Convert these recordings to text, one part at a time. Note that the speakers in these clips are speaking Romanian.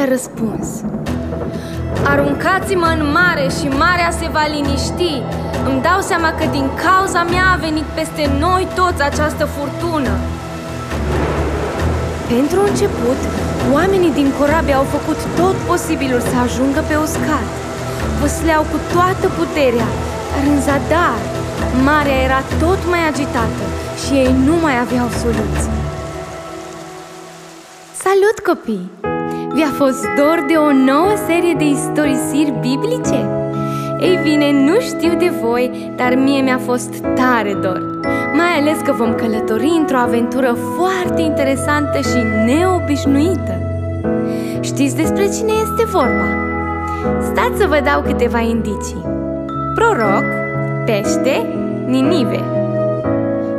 le-a răspuns. Aruncați-mă în mare și marea se va liniști. Îmi dau seama că din cauza mea a venit peste noi toți această furtună. Pentru început, oamenii din corabie au făcut tot posibilul să ajungă pe uscat. Văsleau cu toată puterea, dar în zadar Marea era tot mai agitată și ei nu mai aveau soluții. Salut copii! Vi-a fost dor de o nouă serie de istorisiri biblice? Ei bine, nu știu de voi, dar mie mi-a fost tare dor Mai ales că vom călători într-o aventură foarte interesantă și neobișnuită Știți despre cine este vorba? Stați să vă dau câteva indicii Proroc, pește, Ninive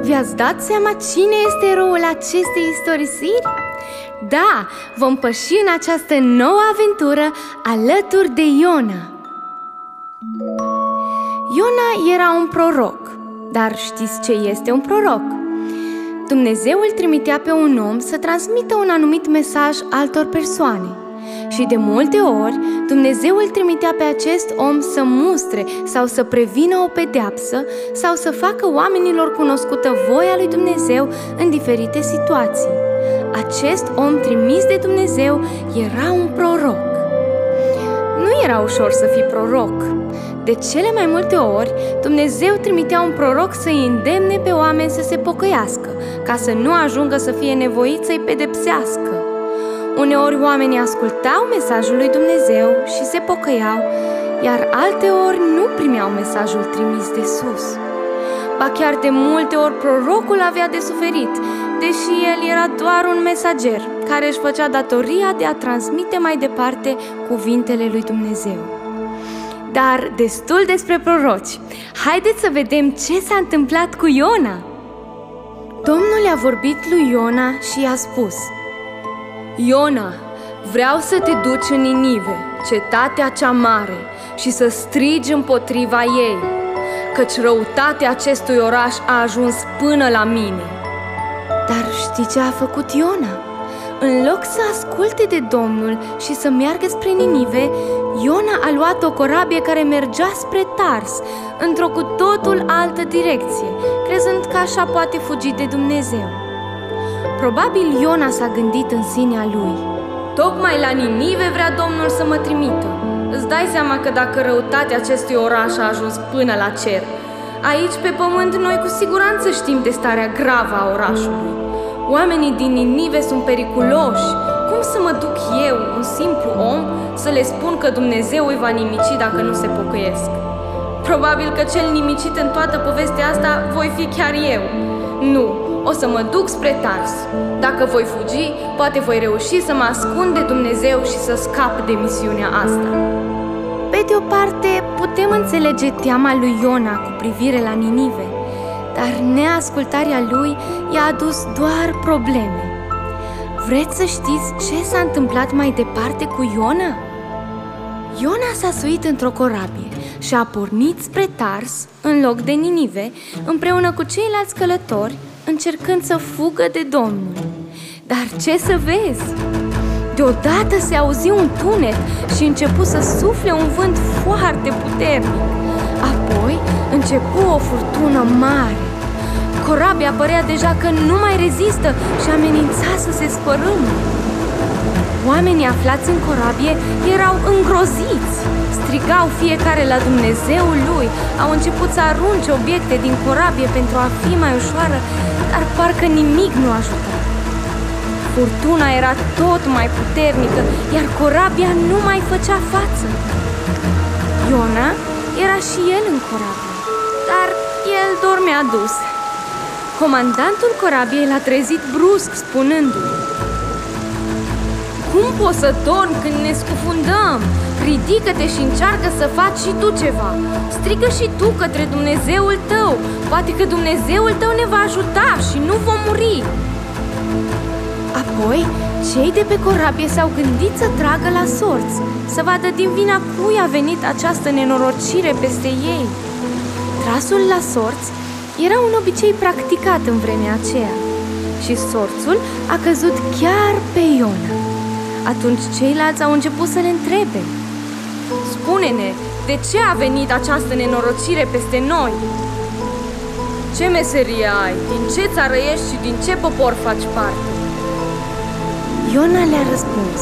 Vi-ați dat seama cine este eroul acestei istorisiri? Da, vom păși în această nouă aventură alături de Iona. Iona era un proroc, dar știți ce este un proroc? Dumnezeu îl trimitea pe un om să transmită un anumit mesaj altor persoane. Și de multe ori Dumnezeu îl trimitea pe acest om să mustre sau să prevină o pedeapsă sau să facă oamenilor cunoscută voia lui Dumnezeu în diferite situații acest om trimis de Dumnezeu era un proroc. Nu era ușor să fii proroc. De cele mai multe ori, Dumnezeu trimitea un proroc să-i îndemne pe oameni să se pocăiască, ca să nu ajungă să fie nevoit să-i pedepsească. Uneori oamenii ascultau mesajul lui Dumnezeu și se pocăiau, iar alteori nu primeau mesajul trimis de sus. Ba chiar de multe ori prorocul avea de suferit, deși el era doar un mesager care își făcea datoria de a transmite mai departe cuvintele lui Dumnezeu. Dar destul despre proroci. Haideți să vedem ce s-a întâmplat cu Iona. Domnul i-a vorbit lui Iona și i-a spus Iona, vreau să te duci în Ninive, cetatea cea mare, și să strigi împotriva ei, căci răutatea acestui oraș a ajuns până la mine. Dar știi ce a făcut Iona? În loc să asculte de Domnul și să meargă spre Ninive, Iona a luat o corabie care mergea spre Tars, într-o cu totul altă direcție, crezând că așa poate fugi de Dumnezeu. Probabil Iona s-a gândit în sinea lui. Tocmai la Ninive vrea Domnul să mă trimită. Îți dai seama că dacă răutatea acestui oraș a ajuns până la cer, Aici, pe pământ, noi cu siguranță știm de starea gravă a orașului. Oamenii din Ninive sunt periculoși. Cum să mă duc eu, un simplu om, să le spun că Dumnezeu îi va nimici dacă nu se pocăiesc? Probabil că cel nimicit în toată povestea asta voi fi chiar eu. Nu, o să mă duc spre Tars. Dacă voi fugi, poate voi reuși să mă ascund de Dumnezeu și să scap de misiunea asta. Pe de o parte, putem înțelege teama lui Iona cu privire la Ninive, dar neascultarea lui i-a adus doar probleme. Vreți să știți ce s-a întâmplat mai departe cu Iona? Iona s-a suit într-o corabie și a pornit spre Tars, în loc de Ninive, împreună cu ceilalți călători, încercând să fugă de Domnul. Dar ce să vezi? Deodată se auzi un tunet și începu să sufle un vânt foarte puternic. Apoi începu o furtună mare. Corabia părea deja că nu mai rezistă și amenința să se spărâme. Oamenii aflați în corabie erau îngroziți. Strigau fiecare la Dumnezeul lui, au început să arunce obiecte din corabie pentru a fi mai ușoară, dar parcă nimic nu ajuta. Furtuna era tot mai puternică, iar corabia nu mai făcea față. Iona era și el în corabie, dar el dormea dus. Comandantul corabiei l-a trezit brusc, spunându-i Cum poți să dormi când ne scufundăm? Ridică-te și încearcă să faci și tu ceva Strigă și tu către Dumnezeul tău Poate că Dumnezeul tău ne va ajuta și nu vom muri Apoi, cei de pe corabie s-au gândit să tragă la sorți, să vadă din vina cui a venit această nenorocire peste ei. Trasul la sorți era un obicei practicat în vremea aceea și sorțul a căzut chiar pe Iona. Atunci ceilalți au început să le întrebe. Spune-ne, de ce a venit această nenorocire peste noi? Ce meserie ai? Din ce țară ești și din ce popor faci parte? Iona le-a răspuns.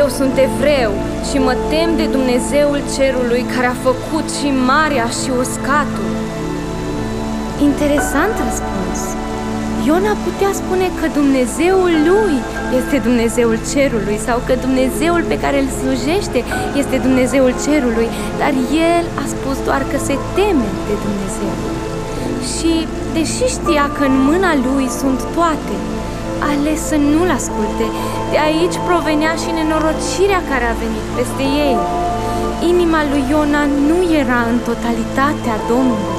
Eu sunt evreu și mă tem de Dumnezeul cerului care a făcut și marea și uscatul. Interesant răspuns. Iona putea spune că Dumnezeul lui este Dumnezeul cerului sau că Dumnezeul pe care îl slujește este Dumnezeul cerului, dar el a spus doar că se teme de Dumnezeu. Și, deși știa că în mâna lui sunt toate, ales să nu-l asculte. De aici provenea și nenorocirea care a venit peste ei. Inima lui Iona nu era în totalitatea Domnului.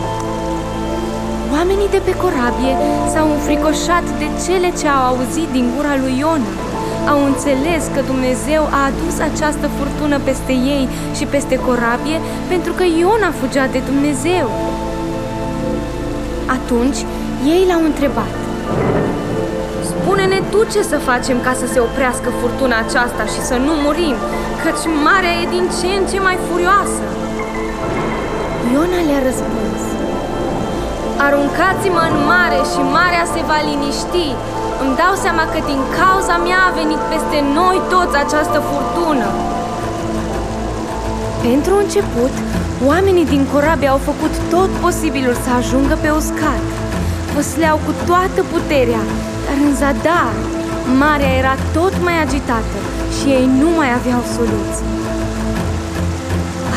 Oamenii de pe corabie s-au înfricoșat de cele ce au auzit din gura lui Iona. Au înțeles că Dumnezeu a adus această furtună peste ei și peste corabie pentru că Iona fugea de Dumnezeu. Atunci, ei l-au întrebat Spune-ne tu ce să facem ca să se oprească furtuna aceasta și să nu murim, căci marea e din ce în ce mai furioasă. Iona le-a răspuns. Aruncați-mă în mare și marea se va liniști. Îmi dau seama că din cauza mea a venit peste noi toți această furtună. Pentru început, oamenii din corabie au făcut tot posibilul să ajungă pe uscat. Văsleau cu toată puterea, dar în zadar, marea era tot mai agitată și ei nu mai aveau soluții.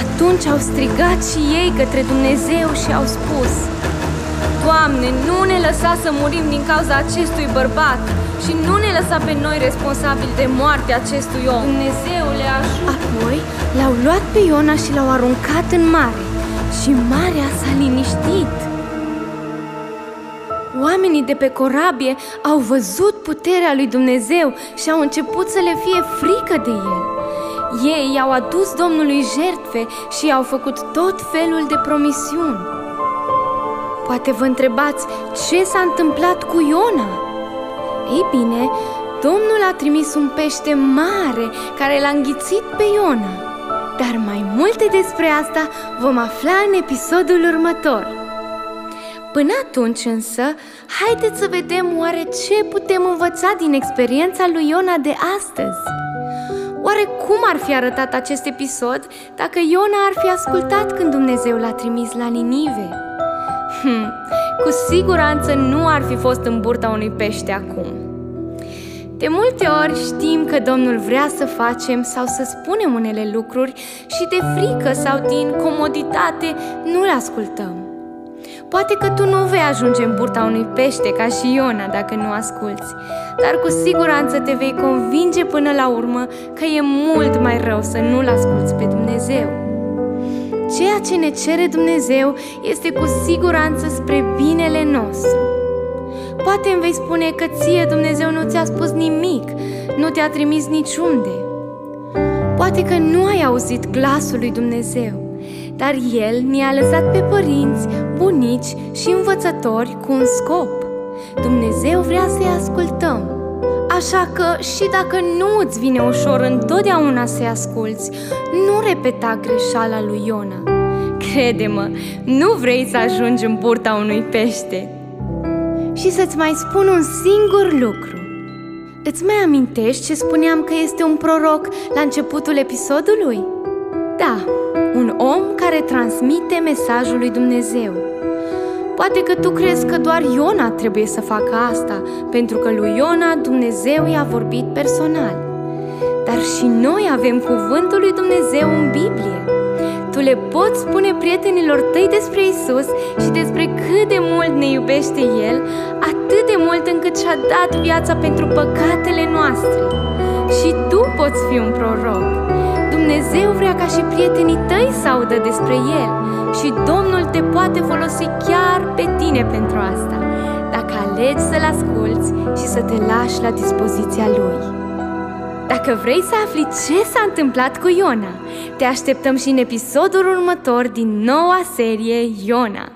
Atunci au strigat și ei către Dumnezeu și au spus Doamne, nu ne lăsa să murim din cauza acestui bărbat și nu ne lăsa pe noi responsabili de moartea acestui om. Dumnezeule, ajută! Apoi l-au luat pe Iona și l-au aruncat în mare și marea s-a liniștit. Oamenii de pe corabie au văzut puterea lui Dumnezeu și au început să le fie frică de el. Ei i-au adus Domnului jertfe și i-au făcut tot felul de promisiuni. Poate vă întrebați ce s-a întâmplat cu Iona? Ei bine, Domnul a trimis un pește mare care l-a înghițit pe Iona. Dar mai multe despre asta vom afla în episodul următor. Până atunci însă, haideți să vedem oare ce putem învăța din experiența lui Iona de astăzi. Oare cum ar fi arătat acest episod dacă Iona ar fi ascultat când Dumnezeu l-a trimis la Ninive? Hm, cu siguranță nu ar fi fost în burta unui pește acum. De multe ori știm că Domnul vrea să facem sau să spunem unele lucruri și de frică sau din comoditate nu le ascultăm. Poate că tu nu vei ajunge în burta unui pește ca și Iona dacă nu asculți, dar cu siguranță te vei convinge până la urmă că e mult mai rău să nu-L asculți pe Dumnezeu. Ceea ce ne cere Dumnezeu este cu siguranță spre binele nostru. Poate îmi vei spune că ție Dumnezeu nu ți-a spus nimic, nu te-a trimis niciunde. Poate că nu ai auzit glasul lui Dumnezeu dar El ne-a lăsat pe părinți, bunici și învățători cu un scop. Dumnezeu vrea să-i ascultăm. Așa că și dacă nu îți vine ușor întotdeauna să-i asculți, nu repeta greșeala lui Iona. Crede-mă, nu vrei să ajungi în burta unui pește. Și să-ți mai spun un singur lucru. Îți mai amintești ce spuneam că este un proroc la începutul episodului? Da, un om care transmite mesajul lui Dumnezeu. Poate că tu crezi că doar Iona trebuie să facă asta, pentru că lui Iona Dumnezeu i-a vorbit personal. Dar și noi avem cuvântul lui Dumnezeu în Biblie. Tu le poți spune prietenilor tăi despre Isus și despre cât de mult ne iubește El, atât de mult încât și-a dat viața pentru păcatele noastre. Și tu poți fi un proroc. Dumnezeu vrea ca și prietenii tăi să audă despre El și Domnul te poate folosi chiar pe tine pentru asta, dacă alegi să-L asculți și să te lași la dispoziția Lui. Dacă vrei să afli ce s-a întâmplat cu Iona, te așteptăm și în episodul următor din noua serie Iona.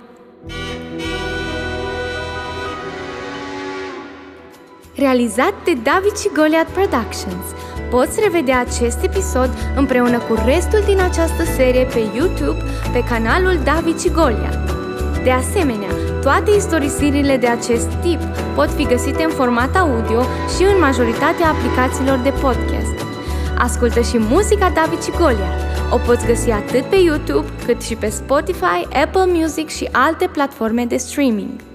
Realizat de David și Goliath Productions – Poți revedea acest episod împreună cu restul din această serie pe YouTube, pe canalul David și Golia. De asemenea, toate istorisirile de acest tip pot fi găsite în format audio și în majoritatea aplicațiilor de podcast. Ascultă și muzica David și Golia. O poți găsi atât pe YouTube cât și pe Spotify, Apple Music și alte platforme de streaming.